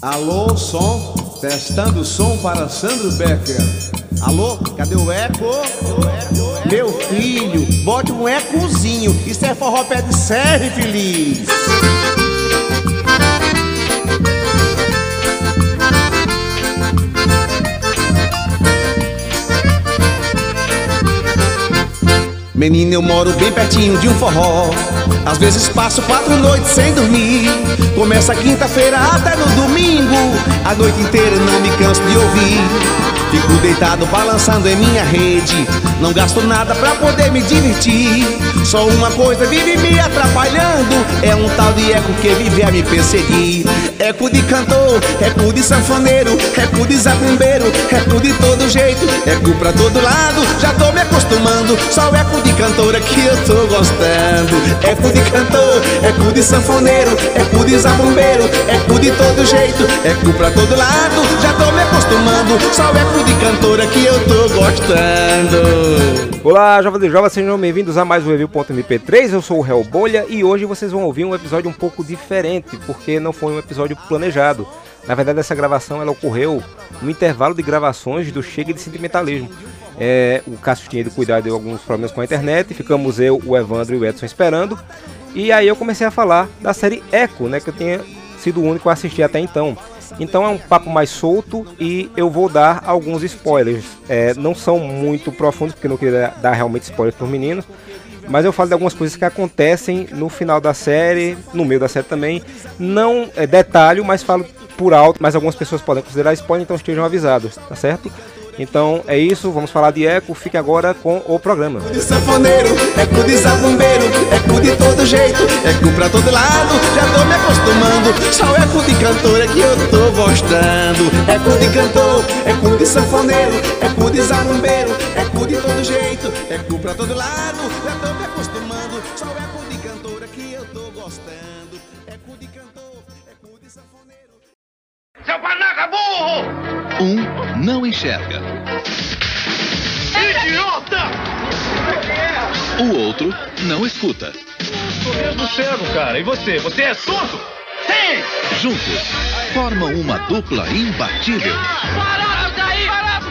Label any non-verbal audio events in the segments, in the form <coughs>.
Alô, som. Testando o som para Sandro Becker. Alô, cadê o eco? Meu filho, bote um ecozinho. Isso é forró pé de serra, feliz. Menina, eu moro bem pertinho de um forró. Às vezes passo quatro noites sem dormir. Começa quinta-feira até no domingo. A noite inteira não me canso de ouvir. Fico deitado balançando em minha rede. Não gasto nada pra poder me divertir. Só uma coisa vive me atrapalhando. É um tal de eco que vive a me perseguir. Eco de cantor, eco de sanfoneiro, eco de zabumbeiro, eco de todo jeito, eco pra todo lado. Já tô me acostumando. Só eco de cantora que eu tô gostando. Eco de cantor, eco de sanfoneiro, eco de zabumbeiro, eco de todo jeito, eco pra todo lado. Já tô me acostumando. Só eco de cantora que eu tô gostando. Olá, jovens e jovens, sejam bem-vindos a mais um Review.mp3. Eu sou o Hel Bolha e hoje vocês vão ouvir um episódio um pouco diferente, porque não foi um episódio planejado. Na verdade, essa gravação ela ocorreu no intervalo de gravações do Chega de Sentimentalismo. É, o Cássio tinha ido cuidar de alguns problemas com a internet, ficamos eu, o Evandro e o Edson esperando. E aí eu comecei a falar da série Echo, né, que eu tinha sido o único a assistir até então. Então é um papo mais solto e eu vou dar alguns spoilers. É, não são muito profundos, porque não queria dar realmente spoilers para os meninos. Mas eu falo de algumas coisas que acontecem no final da série, no meio da série também. Não é detalhe, mas falo por alto, mas algumas pessoas podem considerar spoiler, então estejam avisados, tá certo? Então é isso, vamos falar de eco. Fique agora com o programa. Eco de sanfoneiro, eco de zabumbeiro, eco de todo jeito, eco pra todo lado. Já tô me acostumando. Só eco de cantora que eu tô gostando. Eco de cantor, eco de sanfoneiro, eco de zabumbeiro, eco de todo jeito, eco pra todo lado. Já tô me acostumando. Só eco de cantora que eu tô gostando. Eco de cantor, eco de sanfoneiro. Seu panaca burro! Um não enxerga. Idiota! O outro não escuta. Sou mesmo cego, cara. E você? Você é surdo? Sim! Juntos, formam uma dupla imbatível. Parado daí! Parado!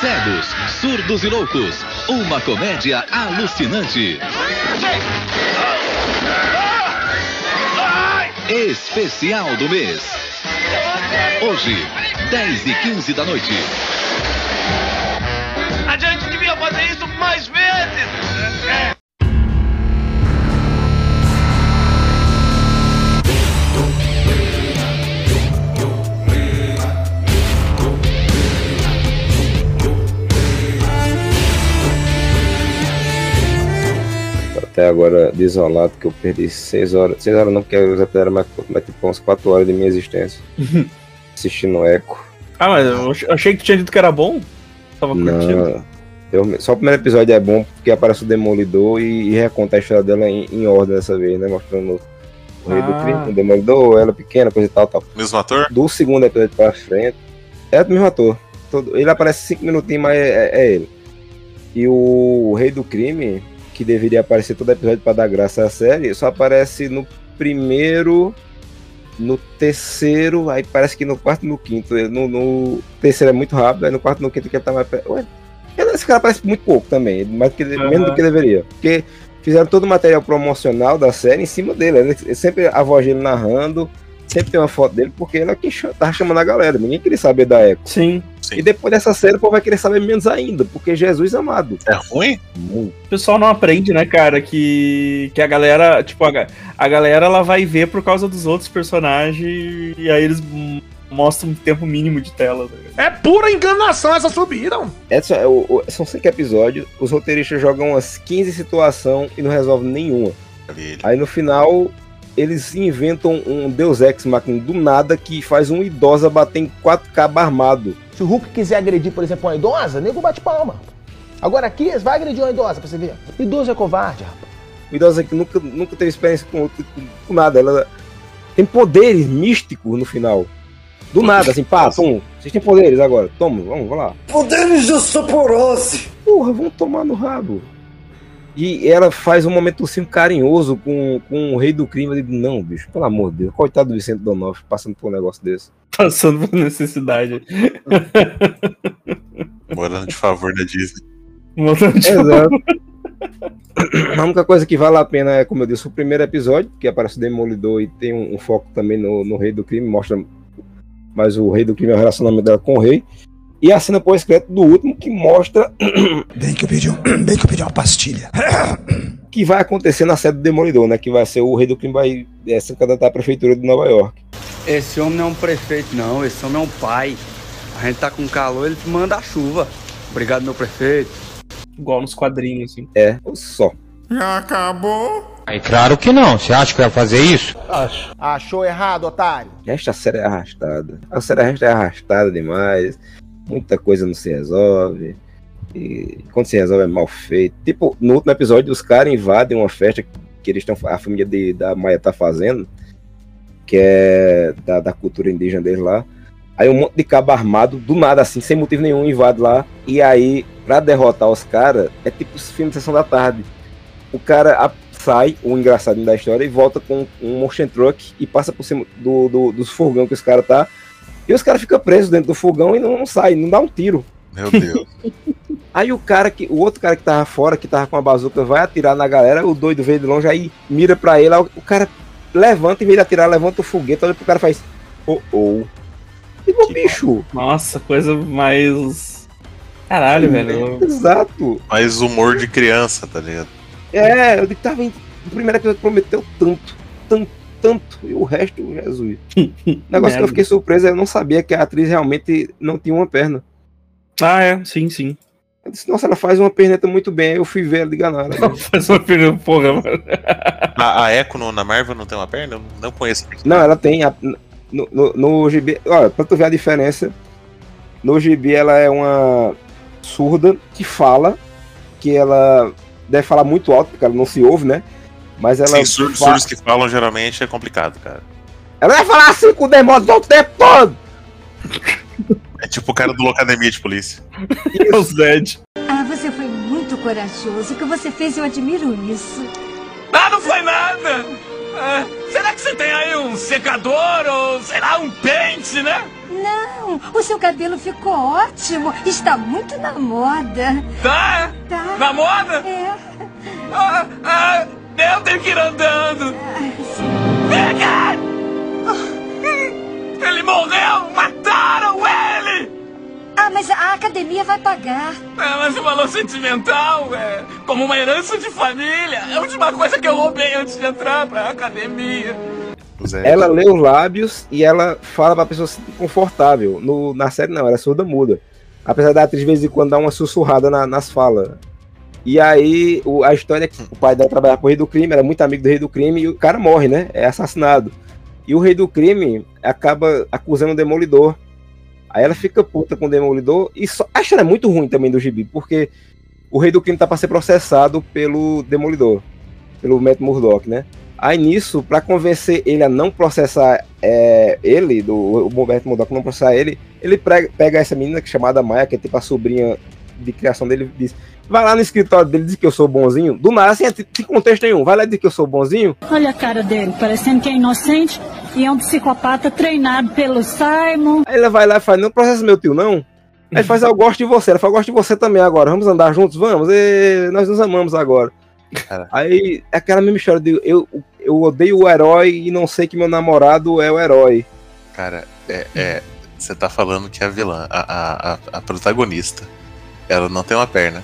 Cegos, surdos e loucos. Uma comédia alucinante. Especial do mês. Hoje, 10 e 15 da noite. Até agora desolado que eu perdi 6 horas. 6 horas não, porque os episódios eram mais, mais tipo umas 4 horas de minha existência. <laughs> Assistindo Echo. Ah, mas eu ach- achei que tu tinha dito que era bom. Tava curtindo. Não. Eu- só o primeiro episódio é bom porque aparece o Demolidor e, e reconta a história dela em, em ordem dessa vez, né? Mostrando o rei do Ah. crime, o Demolidor, ela pequena, coisa e tal, tal. Mesmo ator? Do segundo episódio pra frente, é o mesmo ator. Todo- ele aparece 5 minutinhos, mas é, é ele. E o Rei do Crime, que deveria aparecer todo episódio pra dar graça à série, só aparece no primeiro, no terceiro, aí parece que no quarto e no quinto. No, no terceiro é muito rápido, aí no quarto e no quinto que ele tá mais. Ué, esse cara aparece muito pouco também, mais que, menos do que deveria. Porque fizeram todo o material promocional da série em cima dele. né? Sempre a voz dele narrando, sempre tem uma foto dele, porque ele é quem tava chamando a galera. Ninguém queria saber da Echo. Sim. Sim. E depois dessa série, o povo vai querer saber menos ainda, porque Jesus amado. É ruim? Muito. O pessoal não aprende, né, cara, que, que a galera, tipo, a, a galera ela vai ver por causa dos outros personagens e aí eles mostram um tempo mínimo de tela. né? É pura enganação essa subida. Essa é o- o- são cinco episódios, os roteiristas jogam umas 15 situações e não resolvem nenhuma. Aí no final, eles inventam um Deus Ex Machina do nada que faz um idosa bater em 4K armado. Se o Hulk quiser agredir, por exemplo, uma idosa, nego bate palma. Agora aqui, vai agredir uma idosa pra você ver. Idoso é covarde, rapaz. O idosa que nunca, nunca teve experiência com, com, com nada. Ela tem poderes místicos no final. Do nada, assim, pá, pum. Vocês têm poderes agora. Toma, vamos, vamos lá. Poderes de osteoporose. Porra, vão tomar no rabo. E ela faz um momento assim carinhoso com, com o rei do crime. Eu digo, não, bicho, pelo amor de Deus. Coitado do Vicente Donoff passando por um negócio desse. <laughs> Passando por necessidade. Morando de favor na Disney. Montando de- Exato. A única coisa que vale a pena é, como eu disse, o primeiro episódio, que aparece o Demolidor e tem um, um foco também no, no Rei do Crime, mostra mais o Rei do Crime, é o relacionamento dela com o Rei. E a cena pós-crédito do último, que mostra <coughs> Bem que eu pedi, um, <coughs> bem que eu pedi uma pastilha. o <coughs> que vai acontecer na série do Demolidor, né? Que vai ser o Rei do Crime vai é, se candidatar à prefeitura de Nova York. Esse homem não é um prefeito, não. Esse homem é um pai. A gente tá com calor, ele manda a chuva. Obrigado, meu prefeito. Igual nos quadrinhos, assim. É, só. É claro que não. Você acha que vai fazer isso? Achou errado, otário? Esta série é arrastada. A série é arrastada demais. Muita coisa não se resolve. E quando se resolve é mal feito. Tipo, no último episódio, os caras invadem uma festa que eles estão. A família de, da Maia tá fazendo. Que é da, da cultura indígena deles lá. Aí um monte de cabo armado, do nada, assim, sem motivo nenhum, invade lá. E aí, pra derrotar os caras, é tipo os filmes sessão da tarde. O cara sai, o engraçadinho da história, e volta com um motion truck e passa por cima do, do- dos fogão que os caras tá. E os caras ficam presos dentro do fogão e não, não sai, não dá um tiro. Meu Deus. <laughs> Aí o cara que. O outro cara que tava fora, que tava com a bazuca, vai atirar na galera, o doido veio de longe, aí mira pra ele, aí o cara levanta, em vez de atirar, levanta o foguete, olha pro cara e faz. Oh oh. E o bicho. Nossa, coisa mais. Caralho, velho. Exato. Mais humor de criança, tá ligado? É, eu tava em. O primeiro episódio prometeu tanto, tanto, tanto, e o resto, Jesus. O <laughs> negócio que eu fiquei surpreso é eu não sabia que a atriz realmente não tinha uma perna. Ah, é, sim, sim. Eu disse, nossa, ela faz uma perneta muito bem. Aí eu fui ver ela de ganhar. Faz uma pergunta, porra, mano. A, a Echo no- na Marvel não tem uma perna? Eu não conheço. Não, ela tem. a- no, no, no gibi. Olha, pra tu ver a diferença. No gibi ela é uma surda que fala. Que ela deve falar muito alto, porque ela não se ouve, né? Mas ela. Sim, surdos que falam geralmente é complicado, cara. Ela vai falar assim com o demônio o tempo todo! É tipo o cara do Locademia de Polícia. <laughs> O Zed. Ah, você foi muito corajoso. O que você fez, eu admiro isso. Ah, não foi nada! Ah, será que você tem aí um secador ou, sei lá, um pente, né? Não, o seu cabelo ficou ótimo. Está muito na moda. Tá? Tá? Na moda? É. Ah, ah, eu tenho que ir andando. Pega! Ele morreu! Mataram ele! Ah, mas a academia vai pagar. É, mas o valor sentimental é como uma herança de família. É a última coisa que eu roubei antes de entrar pra academia. Zé. Ela lê os lábios e ela fala pra pessoa se sentir confortável. No, na série não, ela é surda muda. Apesar da atriz de vez em quando dar uma sussurrada na- nas falas. E aí o- a história é que o pai dela trabalhava pro rei do crime, era muito amigo do rei do crime, e o cara morre, né? É assassinado. E o rei do crime acaba acusando o demolidor. Aí ela fica puta com o demolidor e só. A história é muito ruim também do gibi, porque o rei do crime tá pra ser processado pelo demolidor, pelo Matt Murdock, né? Aí nisso, pra convencer ele a não processar é, ele, do o Roberto Murdock não processar ele, ele prega- pega essa menina que é chamada Maia, que é tipo a sobrinha de criação dele, e diz: vai lá no escritório dele, diz que eu sou bonzinho. Do nada, assim, sem contexto nenhum, vai lá e diz que eu sou bonzinho. Olha a cara dele, parecendo que é inocente e é um psicopata treinado pelo Simon. Aí ela vai lá e fala: não processa meu tio, não. Aí ele faz, eu gosto de você. Ela fala, eu gosto de você também agora. Vamos andar juntos? Vamos. E nós nos amamos agora. Cara. Aí é aquela mesma história de eu, eu odeio o herói e não sei que meu namorado é o herói. Cara, é. é- Você tá falando que a vilã, a, a, a, a protagonista, ela não tem uma perna.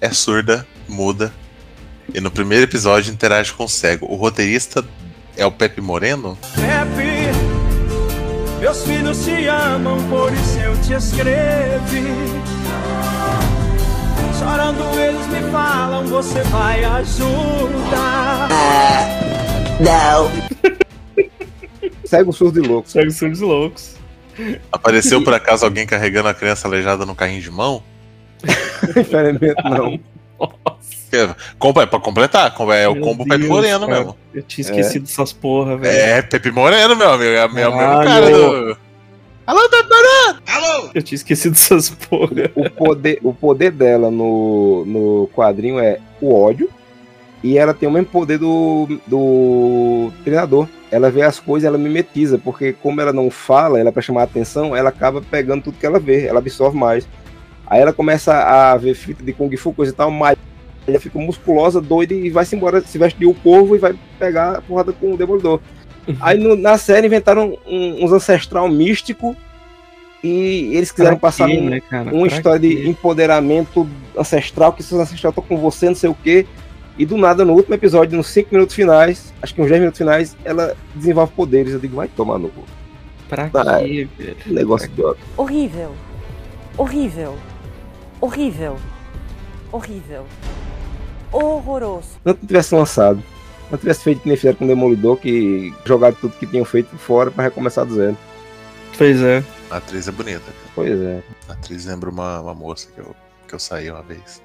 É surda, muda. E no primeiro episódio interage com o cego. O roteirista é o Pepe Moreno? Pepe, meus filhos te amam, por isso eu te escrevi. Chorando eles me falam, você vai ajudar. <laughs> Cego, surdo e louco. Cegos surdos e loucos. Apareceu por acaso alguém carregando a criança aleijada no carrinho de mão? <laughs> Infelizmente, não. É, compa- é pra completar, com- é o Meu combo Deus, Pepe Moreno cara. mesmo. Eu tinha esquecido dessas porra, velho. É, Pepe Moreno, meu amigo. É o mesmo Caralho. cara do. Alô, Pepe Moreno! Alô! Eu tinha esquecido essas porra. O poder, o poder dela no, no quadrinho é o ódio. E ela tem o mesmo poder do, do treinador. Ela vê as coisas, ela mimetiza, porque como ela não fala, ela é pra chamar a atenção, ela acaba pegando tudo que ela vê, ela absorve mais. Aí ela começa a ver fita de Kung Fu, coisa e tal, mas ela fica musculosa, doida e vai-se embora, se veste de um corvo e vai pegar a porrada com o Demolidor. Aí no- na série inventaram um- uns ancestral místico e eles quiseram Pra passar quê, um- né, uma Pra história de empoderamento ancestral, que seus ancestrais estão com você, não sei o quê. E do nada, no último episódio, nos 5 minutos finais, acho que uns 10 minutos finais, ela desenvolve poderes. Eu digo, vai tomar no cu. Pra Ah, quê, velho? Que negócio idiota. Horrível. Horrível. Horrível. Horrível. Horroroso. Não tivesse lançado. Não tivesse feito que nem fizeram com o Demolidor, que jogaram tudo que tinham feito fora pra recomeçar do zero. Pois é. A atriz é bonita. Pois é. A atriz lembra uma, uma moça que eu, que eu saí uma vez.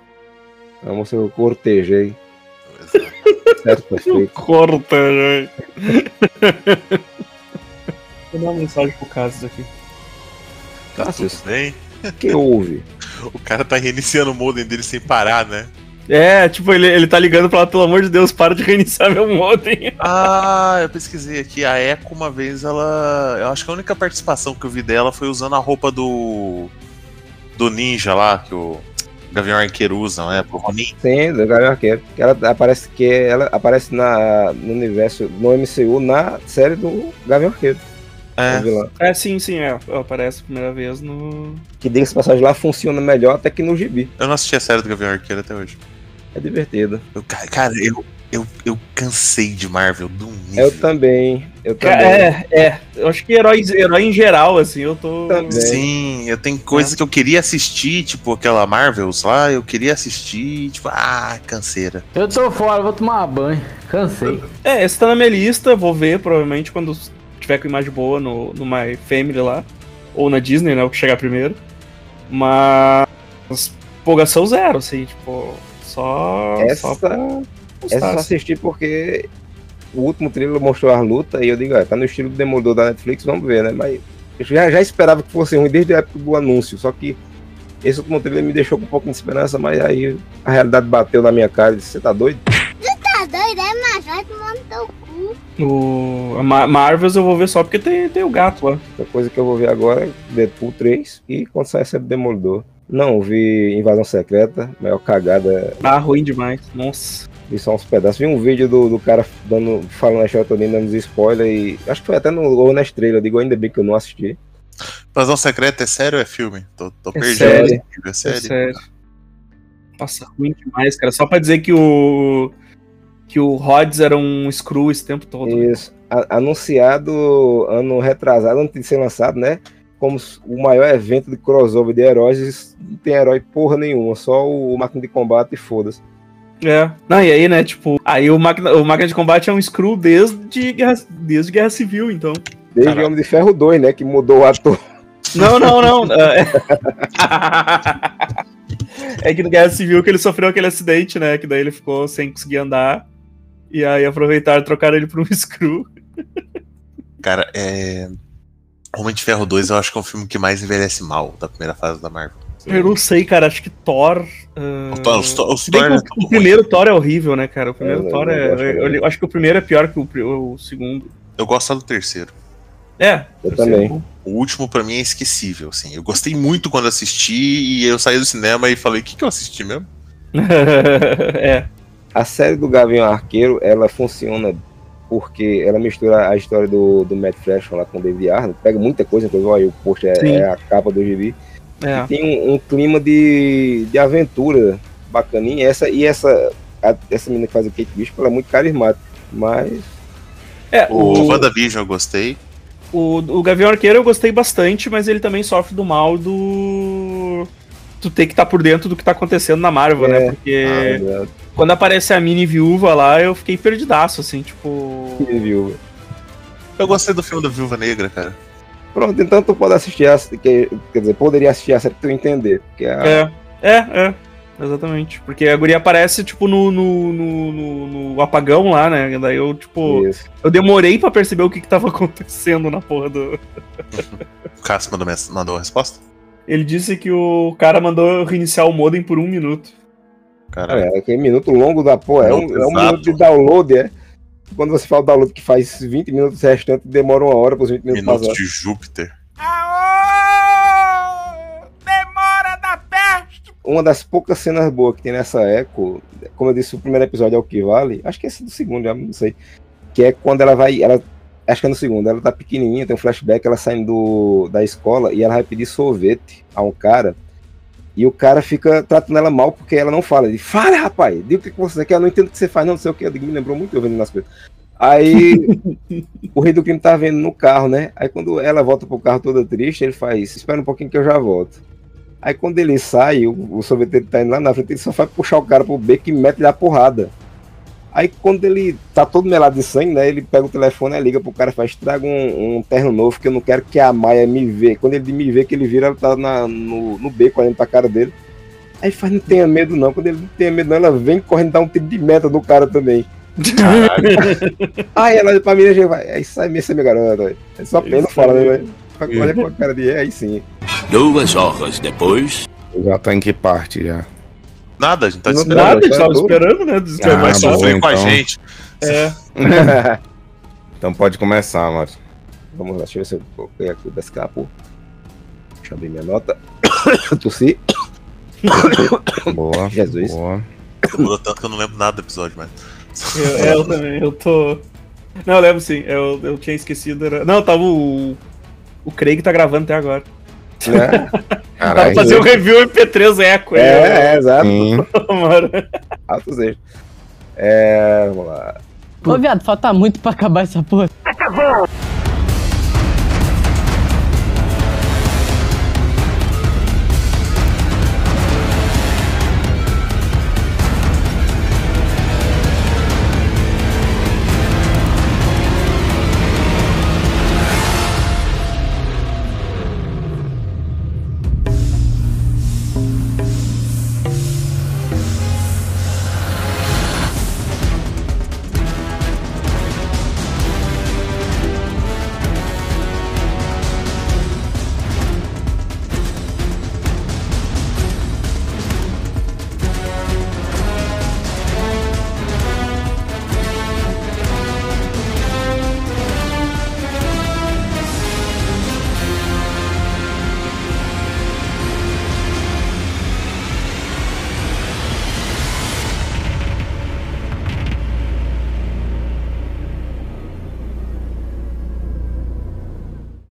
É uma moça que eu cortejei. <laughs> certo. <laughs> Corta, né? Vou dar uma mensagem pro Cassius aqui. Tá tudo bem? Que houve? O cara tá reiniciando o modem dele sem parar, né? É, tipo, ele, ele tá ligando pra ela, pelo amor de Deus, para de <laughs> reiniciar meu modem. Ah, eu pesquisei aqui. A Echo, uma vez, ela. Eu acho que a única participação que eu vi dela foi usando a roupa do. Do ninja lá, que o Gavião Arqueiro usa, né? Pro Ronin. Sim, do Gavião Arqueiro. Que Ela aparece que ela aparece na, no universo, no MCU, na série do Gavião Arqueiro. É. Vilão. É, sim, sim, é. Aparece a primeira vez no. Que diga-se de passagem lá funciona melhor até que no gibi. Eu não assisti a série do Gavião Arqueiro até hoje. É divertido. Eu, ca- cara, eu, eu, eu cansei de Marvel do nível. Eu também. Eu também. É, é. Eu acho que herói, herói em geral, assim, eu tô. Sim, eu tenho coisas que eu queria assistir, tipo aquela Marvels lá, eu queria assistir, tipo, ah, canseira. Eu tô fora, vou tomar banho. Cansei. É, esse tá na minha lista, vou ver provavelmente quando tiver com imagem boa no, no My Family lá. Ou na Disney, né? O que chegar primeiro. Mas. Empolgação zero, assim, tipo. Só. Essa, só pra essa assim. assisti porque o último trailer mostrou as lutas e eu digo, ah, tá no estilo do Demolidor da Netflix, vamos ver, né? Mas eu já, já esperava que fosse ruim desde a época do anúncio, só que esse último trailer me deixou com um pouco de esperança, mas aí a realidade bateu na minha cara e disse, você tá doido? Tu tá doido, é, macho? Vai tomar no teu cu. O a Ma- Marvels eu vou ver só porque tem, tem o gato lá. A coisa que eu vou ver agora é Deadpool 3 e quando sair esse Demolidor. Não, vi Invasão Secreta, maior cagada. Ah, ruim demais. Nossa. Vi só uns pedaços. Vi um vídeo do, do cara dando, falando a toda, dando os spoilers e. Acho que foi até no ou na estrela. Eu digo, ainda bem que eu não assisti. Invasão Secreta é sério ou é filme? Tô, tô É perdido. sério. É É sério. sério. Nossa, ruim demais, cara. Só pra dizer que o. Que o Rhodes era um screw esse tempo todo. Isso. A- anunciado ano retrasado, antes de ser lançado, né? Como o maior evento de crossover de heróis. Não tem herói porra nenhuma, só o máquina de combate e foda-se. É. Não, e aí, né, tipo, aí o máquina, o máquina de combate é um screw desde Guerra, desde Guerra Civil, então. Desde Homem de Ferro 2, né? Que mudou o ator. Não, não, não. <laughs> é... <laughs> é que no Guerra Civil que ele sofreu aquele acidente, né? Que daí ele ficou sem conseguir andar. E aí aproveitaram e trocaram ele por um <laughs> screw. Cara, é. Homem de Ferro 2 eu acho que é o filme que mais envelhece mal da primeira fase da Marvel. Eu não sei, cara. Acho que Thor. ah, O Thor- os Thor- os se bem Thor que é o, primeiro Thor é horrível, né, cara? O primeiro É, Thor eu é. gosto Eu, também. eu acho que o primeiro é pior que o, o segundo. Eu gosto do terceiro. É, Eu também. O último pra mim é esquecível, assim. Eu gostei muito quando assisti e eu saí do cinema e falei, o que, que eu assisti mesmo? <laughs> é. A série do Gavião Arqueiro, ela funciona porque ela mistura a história do, do Matt Fraction lá com o David Arnold, pega muita coisa, inclusive olha, o post é, é a capa do gibi. É. E tem um, um clima de, de aventura bacaninha. Essa, e essa, a- essa menina que faz o Kate Bishop, ela é muito carismática, mas É, O, o, WandaVision eu gostei. o, o Gavião Arqueiro eu gostei bastante, mas ele também sofre do mal do. Tu ter que estar por dentro do que tá acontecendo na Marvel, né? É. Porque Ah, quando aparece a mini viúva lá, eu fiquei perdidaço, assim, tipo. viu? Eu gostei do filme da Viúva Negra, cara. Pronto, então tu pode assistir a, que, quer dizer, poderia assistir a série pra tu entender. Porque a, É, é, é. Exatamente. Porque a guria aparece, tipo, no, no, no, no- no apagão lá, né? Daí eu, tipo. Isso. Eu demorei pra perceber o que, que tava <laughs> acontecendo na porra do. <laughs> O Cássio mandou, mandou a resposta? Ele disse que o cara mandou reiniciar o modem por um minuto. Cara, É, aquele minuto longo da porra. É um, Minuto é um minuto de download, é. Quando você fala download que faz 20 minutos restante, demora uma hora para os 20 minutos minutos passar. de Júpiter. Demora da peste! Uma das poucas cenas boas que tem nessa Echo, como eu disse, o primeiro episódio é o que vale. Acho que é esse do segundo, já não sei. Que é quando ela vai. Ela, acho que é no segundo. Ela tá pequenininha, tem um flashback, ela saindo do, da escola e ela vai pedir sorvete a um cara. E o cara fica tratando ela mal porque ela não fala. Ele fala, rapaz, diga o que você quer, eu não entendo o que você faz, não, não sei o que. Eu digo, me lembrou muito eu vendo nas coisas. Aí <laughs> o rei do crime tá vendo no carro, né? Aí quando ela volta pro carro toda triste, ele faz, espera um pouquinho que eu já volto. Aí quando ele sai, o, o sorveteiro tá indo lá na frente, ele só vai puxar o cara pro beco e mete-lhe a porrada. Aí quando ele tá todo melado de sangue, né? Ele pega o telefone e liga pro cara e faz, traga um, um terno novo que eu não quero que a Maia me vê. Quando ele me vê que ele vira, ela tá na, no, no beco olhando pra cara dele. Aí faz, não tenha medo não. Quando ele não tenha medo não, ela vem correndo dar um tiro de meta no cara também. Aí ela pra mim já vai, é isso aí mesmo, minha garota. velho. É só pena fala, né, velho? Olha com a <laughs> cara de é, aí sim. Duas horas depois. Já tá em que parte já? Nada, a gente tá esperando. Nada, a gente tá tava tudo. esperando, né? Desesperado. Ah, Vai sofrer com a então. gente. É. <laughs> Então pode começar, Márcio. Vamos lá, deixa eu ver se eu coloquei aqui o Descapo. Deixa eu abrir minha nota. <coughs> Tossi. <coughs> Boa. Jesus. Boa. Demorou tanto que eu não lembro nada do episódio, mas. Eu, é, eu também, eu tô. Não, eu lembro sim, eu, eu tinha esquecido. Era... Não, tava o. O Craig tá gravando até agora. Né? <laughs> Caralho. fazer o review MP3 Eco. É, é, exato. Sim. <laughs> Mano. Altos erros. É, vamos lá. Ô, viado, falta muito pra acabar essa porra. Acabou!